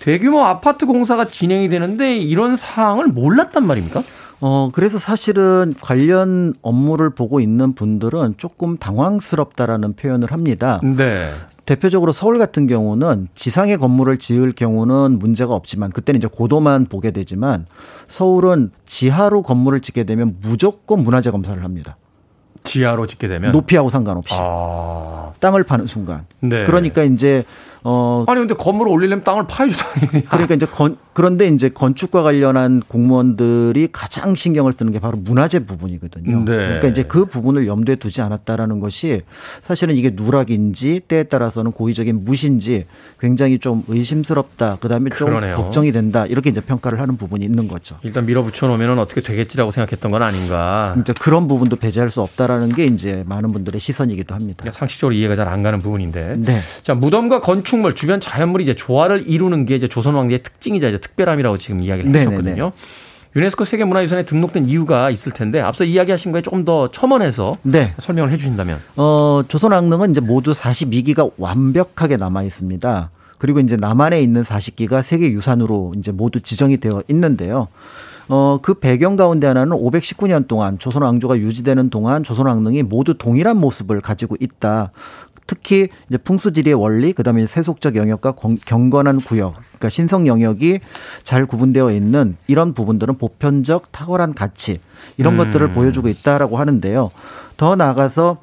S1: 대규모 아파트 공사가 진행이 되는데 이런 사항을 몰랐단 말입니까?
S5: 어, 그래서 사실은 관련 업무를 보고 있는 분들은 조금 당황스럽다라는 표현을 합니다. 네. 대표적으로 서울 같은 경우는 지상의 건물을 지을 경우는 문제가 없지만 그때는 이제 고도만 보게 되지만 서울은 지하로 건물을 짓게 되면 무조건 문화재 검사를 합니다.
S1: 지하로 짓게 되면
S5: 높이하고 상관없이 아... 땅을 파는 순간. 네. 그러니까 이제
S1: 어 아니 근데 건물을 올리려면 땅을 파야죠 당연히.
S5: 그러니까 이제 건 그런데 이제 건축과 관련한 공무원들이 가장 신경을 쓰는 게 바로 문화재 부분이거든요. 네. 그러니까 이제 그 부분을 염두에 두지 않았다라는 것이 사실은 이게 누락인지 때에 따라서는 고의적인 무신지 굉장히 좀 의심스럽다. 그다음에 좀 그러네요. 걱정이 된다. 이렇게 이제 평가를 하는 부분이 있는 거죠.
S1: 일단 밀어붙여 놓으면 어떻게 되겠지라고 생각했던 건 아닌가.
S5: 이제 그런 부분도 배제할 수 없다라는 게 이제 많은 분들의 시선이기도 합니다.
S1: 상식적으로 이해가 잘 안 가는 부분인데. 네. 자 무덤과 건축 건축물 주변 자연물이 이제 조화를 이루는 게 이제 조선 왕조의 특징이자 이제 특별함이라고 지금 이야기를 네네네. 하셨거든요. 유네스코 세계문화유산에 등록된 이유가 있을 텐데 앞서 이야기하신 거에 조금 더 첨언해서 네. 설명을 해주신다면.
S5: 어 조선 왕릉은 이제 모두 42기가 완벽하게 남아 있습니다. 그리고 이제 남한에 있는 40기가 세계 유산으로 이제 모두 지정이 되어 있는데요. 어, 그 배경 가운데 하나는 519년 동안 조선 왕조가 유지되는 동안 조선 왕릉이 모두 동일한 모습을 가지고 있다. 특히 이제 풍수지리의 원리, 그다음에 세속적 영역과 경건한 구역, 그러니까 신성 영역이 잘 구분되어 있는 이런 부분들은 보편적 탁월한 가치 이런 음. 것들을 보여주고 있다라고 하는데요. 더 나아가서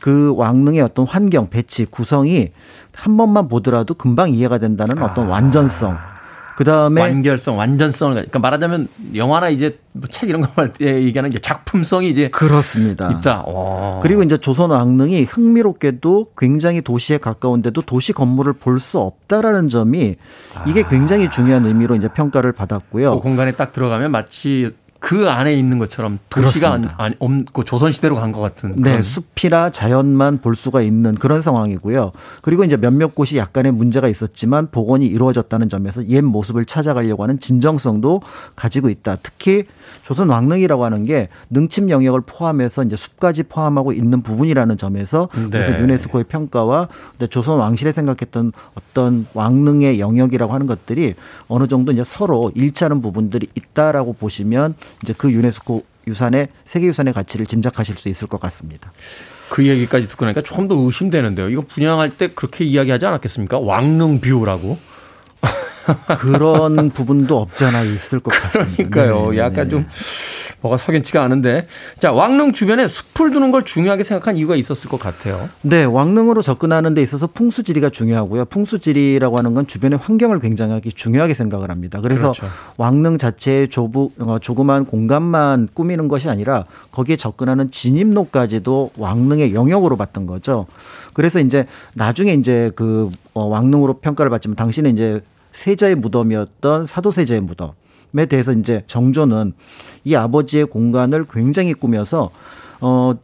S5: 그 왕릉의 어떤 환경, 배치, 구성이 한 번만 보더라도 금방 이해가 된다는 어떤 완전성. 그 다음에
S1: 완결성, 완전성을 그러니까 말하자면 영화나 이제 뭐책 이런 거할때 얘기하는 이제 작품성이 이제
S5: 그렇습니다.
S1: 있다. 오.
S5: 그리고 이제 조선 왕릉이 흥미롭게도 굉장히 도시에 가까운데도 도시 건물을 볼 수 없다라는 점이 이게 굉장히 중요한 의미로 이제 평가를 받았고요.
S1: 그 공간에 딱 들어가면 마치 그 안에 있는 것처럼 도시가 안, 안, 없고 조선시대로 간 것 같은.
S5: 네, 숲이나 자연만 볼 수가 있는 그런 상황이고요. 그리고 이제 몇몇 곳이 약간의 문제가 있었지만 복원이 이루어졌다는 점에서 옛 모습을 찾아가려고 하는 진정성도 가지고 있다. 특히 조선 왕릉이라고 하는 게 능침 영역을 포함해서 이제 숲까지 포함하고 있는 부분이라는 점에서 그래서 네. 유네스코의 평가와 조선 왕실에 생각했던 어떤 왕릉의 영역이라고 하는 것들이 어느 정도 이제 서로 일치하는 부분들이 있다라고 보시면 이제 그 유네스코 유산의 세계 유산의 가치를 짐작하실 수 있을 것 같습니다.
S1: 그 얘기까지 듣고 나니까 좀더 의심되는데요. 이거 분양할 때 그렇게 이야기하지 않았겠습니까? 왕릉 뷰라고.
S5: 그런 (laughs) 부분도 없지 않아 있을 것 같습니다.
S1: 그러니까요. 네, 약간 네. 좀 뭐가 석연치가 않은데. 자, 왕릉 주변에 숲을 두는 걸 중요하게 생각한 이유가 있었을 것 같아요.
S5: 네, 왕릉으로 접근하는 데 있어서 풍수지리가 중요하고요. 풍수지리라고 하는 건 주변의 환경을 굉장히 중요하게 생각을 합니다. 그래서 그렇죠. 왕릉 자체의 조부, 어, 조그만 공간만 꾸미는 것이 아니라 거기에 접근하는 진입로까지도 왕릉의 영역으로 봤던 거죠. 그래서 이제 나중에 이제 그 어, 왕릉으로 평가를 받지만 당시는 이제 세자의 무덤이었던 사도세자의 무덤에 대해서 이제 정조는 이 아버지의 공간을 굉장히 꾸며서 어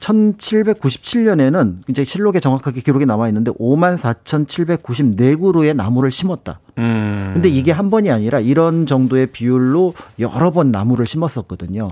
S5: 1797년에는 이제 실록에 정확하게 기록이 남아 있는데 5만 4,794그루의 나무를 심었다. 음. 근데 이게 한 번이 아니라 이런 정도의 비율로 여러 번 나무를 심었었거든요. 어,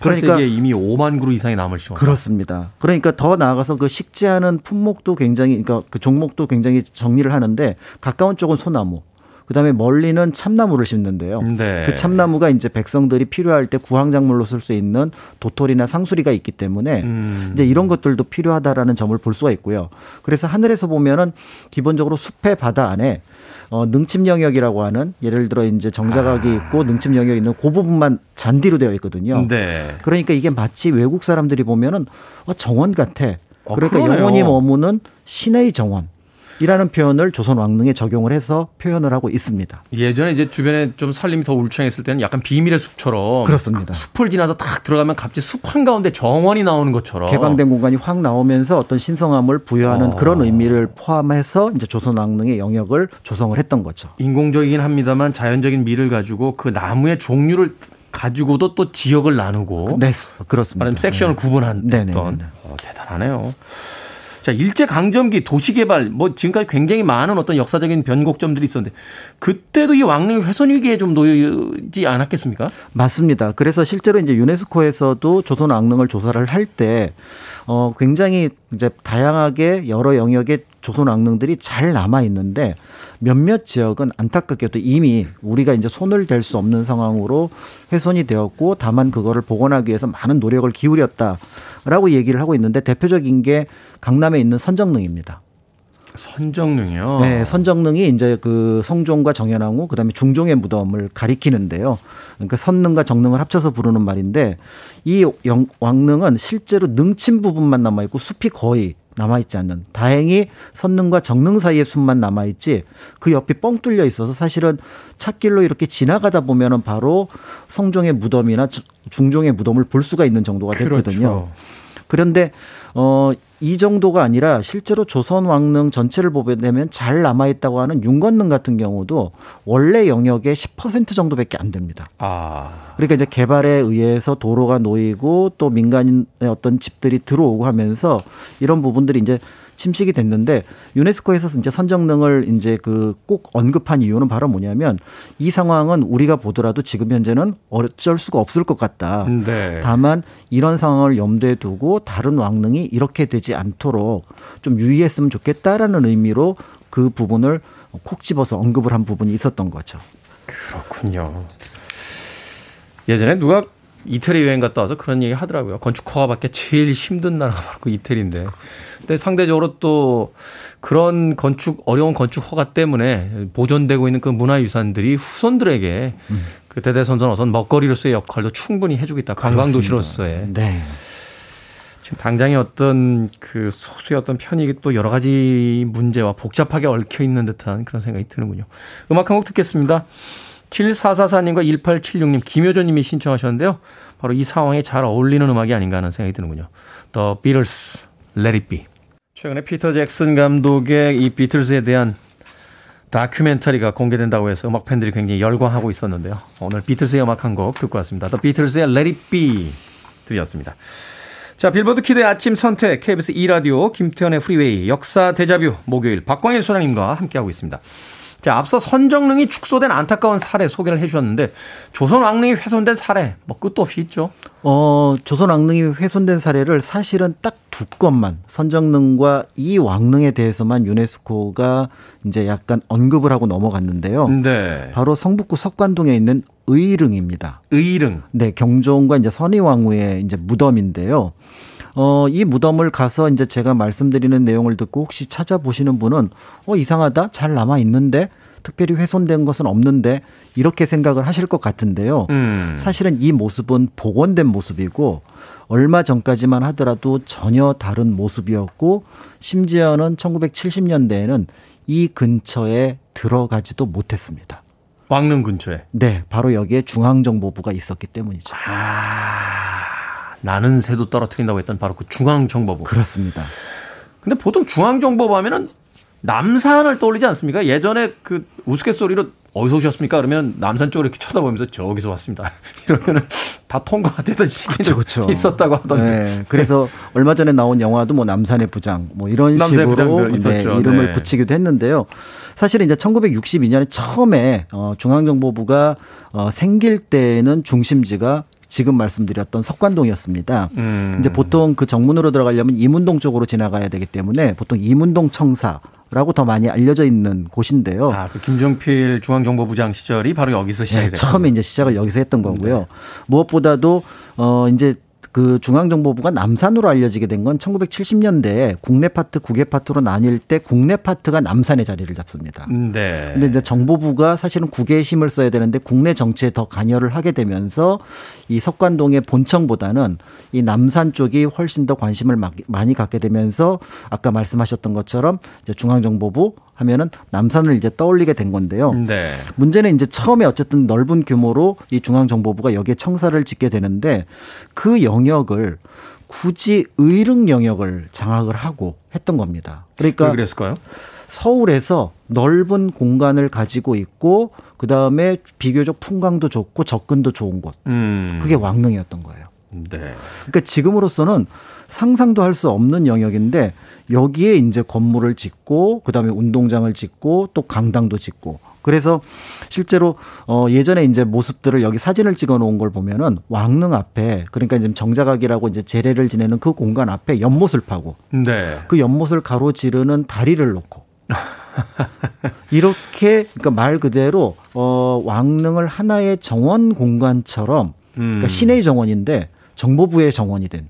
S1: 그러니까 이미 5만 그루 이상의 나무를 심었다.
S5: 그렇습니다. 그러니까 더 나아가서 그 식재하는 품목도 굉장히 그러니까 그 종목도 굉장히 정리를 하는데 가까운 쪽은 소나무, 그다음에 멀리는 참나무를 심는데요. 네. 그 참나무가 이제 백성들이 필요할 때 구황작물로 쓸 수 있는 도토리나 상수리가 있기 때문에 음. 이제 이런 것들도 필요하다라는 점을 볼 수가 있고요. 그래서 하늘에서 보면은 기본적으로 숲의 바다 안에 어, 능침 영역이라고 하는 예를 들어 이제 정자각이 아. 있고 능침 영역이 있는 그 부분만 잔디로 되어 있거든요. 네. 그러니까 이게 마치 외국 사람들이 보면은 어, 정원 같아. 어, 그러니까 어, 영원히 머무는 신의 정원. 이라는 표현을 조선 왕릉에 적용을 해서 표현을 하고 있습니다.
S1: 예전에 이제 주변에 좀 살림이 더 울창했을 때는 약간 비밀의 숲처럼
S5: 그렇습니다.
S1: 숲을 지나서 딱 들어가면 갑자기 숲 한가운데 정원이 나오는 것처럼
S5: 개방된 공간이 확 나오면서 어떤 신성함을 부여하는 어. 그런 의미를 포함해서 이제 조선 왕릉의 영역을 조성을 했던 거죠.
S1: 인공적이긴 합니다만 자연적인 미를 가지고 그 나무의 종류를 가지고도 또 지역을 나누고
S5: 네, 그렇습니다.
S1: 섹션을 네. 구분한 어떤 어, 대단하네요. 자, 일제 강점기 도시 개발 뭐 지금까지 굉장히 많은 어떤 역사적인 변곡점들이 있었는데 그때도 이 왕릉 훼손 위기에 좀 놓이지 않았겠습니까?
S5: 맞습니다. 그래서 실제로 이제 유네스코에서도 조선 왕릉을 조사를 할 때 어 굉장히 이제 다양하게 여러 영역의 조선 왕릉들이 잘 남아 있는데 몇몇 지역은 안타깝게도 이미 우리가 이제 손을 댈 수 없는 상황으로 훼손이 되었고 다만 그거를 복원하기 위해서 많은 노력을 기울였다라고 얘기를 하고 있는데 대표적인 게 강남에 있는 선정릉입니다.
S1: 선정릉이요?
S5: 네, 선정릉이 이제 그 성종과 정연왕후 그다음에 중종의 무덤을 가리키는데요. 그러니까 선릉과 정릉을 합쳐서 부르는 말인데 이 왕릉은 실제로 능침 부분만 남아 있고 숲이 거의 남아 있지 않는 다행히 선릉과 정릉 사이에 숲만 남아 있지 그 옆이 뻥 뚫려 있어서 사실은 찻길로 이렇게 지나가다 보면은 바로 성종의 무덤이나 중종의 무덤을 볼 수가 있는 정도가 됐거든요. 그렇죠. 그런데 어, 이 정도가 아니라 실제로 조선 왕릉 전체를 보게 되면 잘 남아 있다고 하는 윤건릉 같은 경우도 원래 영역의 10% 정도밖에 안 됩니다. 아. 그러니까 이제 개발에 의해서 도로가 놓이고 또 민간의 어떤 집들이 들어오고 하면서 이런 부분들이 이제 침식이 됐는데 유네스코에서 이제 선정릉을 이제 그 꼭 언급한 이유는 바로 뭐냐면 이 상황은 우리가 보더라도 지금 현재는 어쩔 수가 없을 것 같다. 네. 다만 이런 상황을 염두에 두고 다른 왕릉이 이렇게 되지 않도록 좀 유의했으면 좋겠다라는 의미로 그 부분을 콕 집어서 언급을 한 부분이 있었던 거죠.
S1: 그렇군요. 예전에 누가 이태리 여행 갔다 와서 그런 얘기 하더라고요. 건축 허가밖에 제일 힘든 나라가 바로 그 이태리인데. 근데 상대적으로 또 그런 건축 어려운 건축 허가 때문에 보존되고 있는 그 문화유산들이 후손들에게 음. 그 대대손손 어선 먹거리로서의 역할도 충분히 해주고 있다. 관광도시로서의. 네. 지금 당장의 어떤 그 소수의 어떤 편익이 또 여러 가지 문제와 복잡하게 얽혀 있는 듯한 그런 생각이 드는군요. 음악 한 곡 듣겠습니다. 7444님과 1876님, 김효조님이 신청하셨는데요. 바로 이 상황에 잘 어울리는 음악이 아닌가 하는 생각이 드는군요. The Beatles, Let It Be. 최근에 피터 잭슨 감독의 이 비틀즈에 대한 다큐멘터리가 공개된다고 해서 음악 팬들이 굉장히 열광하고 있었는데요. 오늘 비틀스의 음악 한 곡 듣고 왔습니다. The Beatles의 Let It Be 들이었습니다. 자, Billboard Kid의 아침 선택, KBS 2라디오, 김태훈의 프리웨이, 역사 데자뷰, 목요일, 박광일 소장님과 함께하고 있습니다. 자, 앞서 선정릉이 축소된 안타까운 사례 소개를 해 주셨는데 조선 왕릉이 훼손된 사례 뭐 끝도 없이 있죠.
S5: 어, 조선 왕릉이 훼손된 사례를 사실은 딱 두 건만 선정릉과 이 왕릉에 대해서만 유네스코가 이제 약간 언급을 하고 넘어갔는데요. 네. 바로 성북구 석관동에 있는 의릉입니다.
S1: 의릉.
S5: 네, 경종과 이제 선의왕후의 이제 무덤인데요. 어, 이 무덤을 가서 이제 제가 말씀드리는 내용을 듣고 혹시 찾아보시는 분은 어, 이상하다? 잘 남아 있는데? 특별히 훼손된 것은 없는데 이렇게 생각을 하실 것 같은데요. 음. 사실은 이 모습은 복원된 모습이고 얼마 전까지만 하더라도 전혀 다른 모습이었고 심지어는 1970년대에는 이 근처에 들어가지도 못했습니다.
S1: 왕릉 근처에?
S5: 네, 바로 여기에 중앙정보부가 있었기 때문이죠.
S1: 아. 나는 새도 떨어뜨린다고 했던 바로 그 중앙정보부.
S5: 그렇습니다.
S1: 근데 보통 중앙정보부 하면은 남산을 떠올리지 않습니까? 예전에 그 우스갯소리로 어디서 오셨습니까? 그러면 남산 쪽으로 이렇게 쳐다보면서 저기서 왔습니다. (laughs) 이러면은 다 통과가 되던 시기도 그쵸, 그쵸. 있었다고 하던데. 네,
S5: 그래서 얼마 전에 나온 영화도 뭐 남산의 부장 뭐 이런 식으로 네, 이름을 네. 붙이기도 했는데요. 사실은 이제 1962년에 처음에 어 중앙정보부가 어 생길 때는 중심지가 지금 말씀드렸던 석관동이었습니다. 음. 이제 보통 그 정문으로 들어가려면 이문동 쪽으로 지나가야 되기 때문에 보통 이문동 청사 라고 더 많이 알려져 있는 곳인데요.
S1: 아, 그 김종필 중앙정보부장 시절이 바로 여기서 시작이 네,
S5: 처음에 이제 시작을 여기서 했던 거고요. 네. 무엇보다도 어 이제 그 중앙정보부가 남산으로 알려지게 된 건 1970년대에 국내 파트, 국외 파트로 나뉠 때 국내 파트가 남산에 자리를 잡습니다. 음, 네. 근데 이제 정보부가 사실은 국외에 힘을 써야 되는데 국내 정치에 더 관여를 하게 되면서 이 석관동의 본청보다는 이 남산 쪽이 훨씬 더 관심을 많이 갖게 되면서 아까 말씀하셨던 것처럼 이제 중앙정보부 하면은 남산을 이제 떠올리게 된 건데요. 네. 문제는 이제 처음에 어쨌든 넓은 규모로 이 중앙정보부가 여기에 청사를 짓게 되는데 그 영역을 굳이 의릉 영역을 장악을 하고 했던 겁니다. 그러니까
S1: 왜 그랬을까요?
S5: 서울에서 넓은 공간을 가지고 있고 그 다음에 비교적 풍광도 좋고 접근도 좋은 곳. 음. 그게 왕릉이었던 거예요. 네. 그러니까 지금으로서는 상상도 할 수 없는 영역인데 여기에 이제 건물을 짓고 그다음에 운동장을 짓고 또 강당도 짓고 그래서 실제로 어 예전에 이제 모습들을 여기 사진을 찍어 놓은 걸 보면은 왕릉 앞에 그러니까 이제 정자각이라고 이제 제례를 지내는 그 공간 앞에 연못을 파고 네. 그 연못을 가로지르는 다리를 놓고 (laughs) 이렇게 그러니까 말 그대로 어 왕릉을 하나의 정원 공간처럼 그러니까 음. 시내 정원인데 정보부의 정원이 된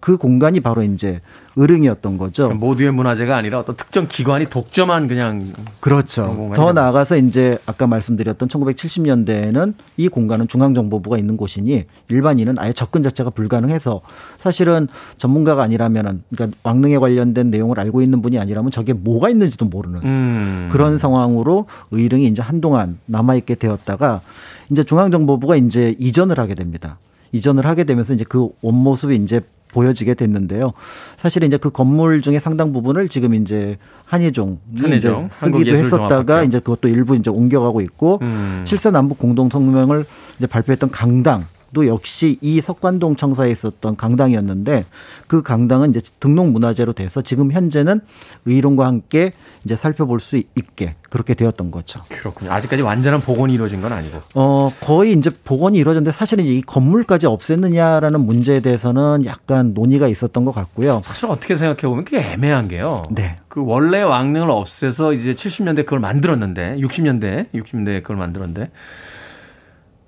S5: 그 공간이 바로 이제 의릉이었던 거죠.
S1: 그러니까 모두의 문화재가 아니라 어떤 특정 기관이 독점한 그냥
S5: 그렇죠. 더 나아가서 이제 아까 말씀드렸던 1970년대에는 이 공간은 중앙정보부가 있는 곳이니 일반인은 아예 접근 자체가 불가능해서 사실은 전문가가 아니라면은 그러니까 왕릉에 관련된 내용을 알고 있는 분이 아니라면 저게 뭐가 있는지도 모르는 음. 그런 상황으로 의릉이 이제 한동안 남아 있게 되었다가 이제 중앙정보부가 이제 이전을 하게 됩니다. 이전을 하게 되면서 이제 그 원모습이 이제 보여지게 됐는데요. 사실 이제 그 건물 중에 상당 부분을 지금 이제 한예종이 한예종, 이제 쓰기도 했었다가 이제 그것도 일부 이제 옮겨가고 있고 음. 칠사 남북 공동 성명을 이제 발표했던 강당 도 역시 이 석관동 청사에 있었던 강당이었는데 그 강당은 이제 등록 문화재로 돼서 지금 현재는 의론과 함께 이제 살펴볼 수 있게 그렇게 되었던 거죠.
S1: 그렇군요. 아직까지 완전한 복원이 이루어진 건 아니고.
S5: 어, 거의 이제 복원이 이루어졌는데 사실은 이 건물까지 없앴느냐라는 문제에 대해서는 약간 논의가 있었던 것 같고요.
S1: 사실 어떻게 생각해 보면 그게 애매한 게요. 네. 그 원래 왕릉을 없애서 이제 70년대 그걸 만들었는데 60년대 60년대 그걸 만들었는데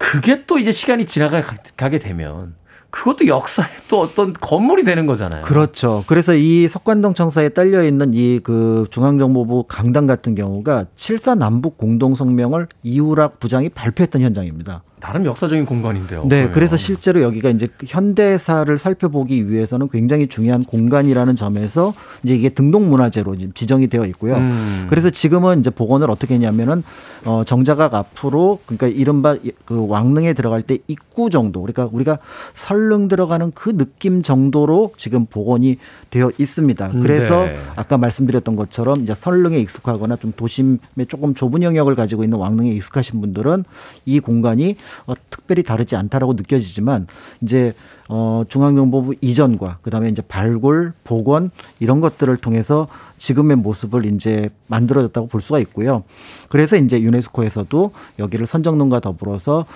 S1: 그게 또 이제 시간이 지나가게 되면 그것도 역사의 또 어떤 건물이 되는 거잖아요.
S5: 그렇죠. 그래서 이 석관동 청사에 딸려 있는 이 그 중앙정보부 강당 같은 경우가 7사 남북 공동 성명을 이우락 부장이 발표했던 현장입니다.
S1: 나름 역사적인 공간인데요.
S5: 네, 그러면. 그래서 실제로 여기가 이제 현대사를 살펴보기 위해서는 굉장히 중요한 공간이라는 점에서 이제 이게 등록 문화재로 지정이 되어 있고요. 음. 그래서 지금은 이제 복원을 어떻게 했냐면은 어 정자각 앞으로 그러니까 이른바 그 왕릉에 들어갈 때 입구 정도 그러니까 우리가 설 설릉 들어가는 그 느낌 정도로 지금 복원이 되어 있습니다. 그래서 네. 아까 말씀드렸던 것처럼 이제 설릉에 익숙하거나 좀 도심에 조금 좁은 영역을 가지고 있는 왕릉에 익숙하신 분들은 이 공간이 어, 특별히 다르지 않다라고 느껴지지만 이제 어, 중앙정보부 이전과 그다음에 이제 발굴, 복원 이런 것들을 통해서 지금의 모습을 이제 만들어졌다고 볼 수가 있고요. 그래서 이제 유네스코에서도 여기를 선정론과 더불어서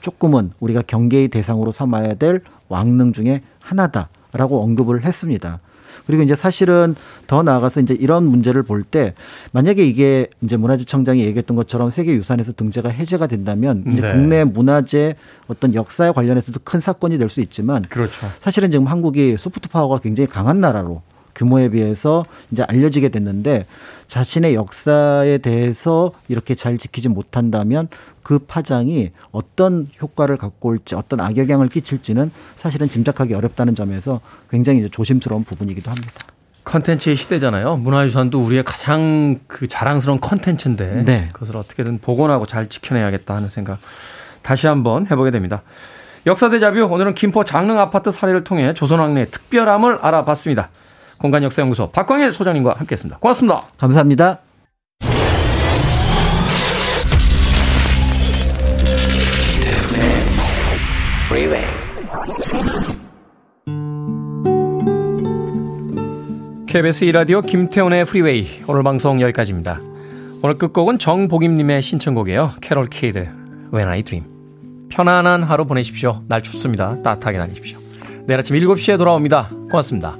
S5: 조금은 우리가 경계의 대상으로 삼아야 될 왕릉 중에 하나다라고 언급을 했습니다. 그리고 이제 사실은 더 나아가서 이제 이런 문제를 볼 때 만약에 이게 이제 문화재청장이 얘기했던 것처럼 세계 유산에서 등재가 해제가 된다면 이제 네. 국내 문화재 어떤 역사에 관련해서도 큰 사건이 될 수 있지만 그렇죠. 사실은 지금 한국이 소프트 파워가 굉장히 강한 나라로 규모에 비해서 이제 알려지게 됐는데 자신의 역사에 대해서 이렇게 잘 지키지 못한다면 그 파장이 어떤 효과를 갖고 올지 어떤 악영향을 끼칠지는 사실은 짐작하기 어렵다는 점에서 굉장히 이제 조심스러운 부분이기도 합니다.
S1: 컨텐츠의 시대잖아요. 문화유산도 우리의 가장 그 자랑스러운 컨텐츠인데 네. 그것을 어떻게든 복원하고 잘 지켜내야겠다 하는 생각 다시 한번 해보게 됩니다. 역사대자뷰 오늘은 김포 장릉 아파트 사례를 통해 조선왕래의 특별함을 알아봤습니다. 공간역사연구소 박광일 소장님과 함께했습니다. 고맙습니다.
S5: 감사합니다.
S1: KBS 이라디오 김태훈의 프리웨이 오늘 방송 여기까지입니다. 오늘 끝곡은 정복임님의 신청곡이에요. Carol Kidd When I Dream 편안한 하루 보내십시오. 날 춥습니다. 따뜻하게 다니십시오. 내일 아침 7시에 돌아옵니다. 고맙습니다.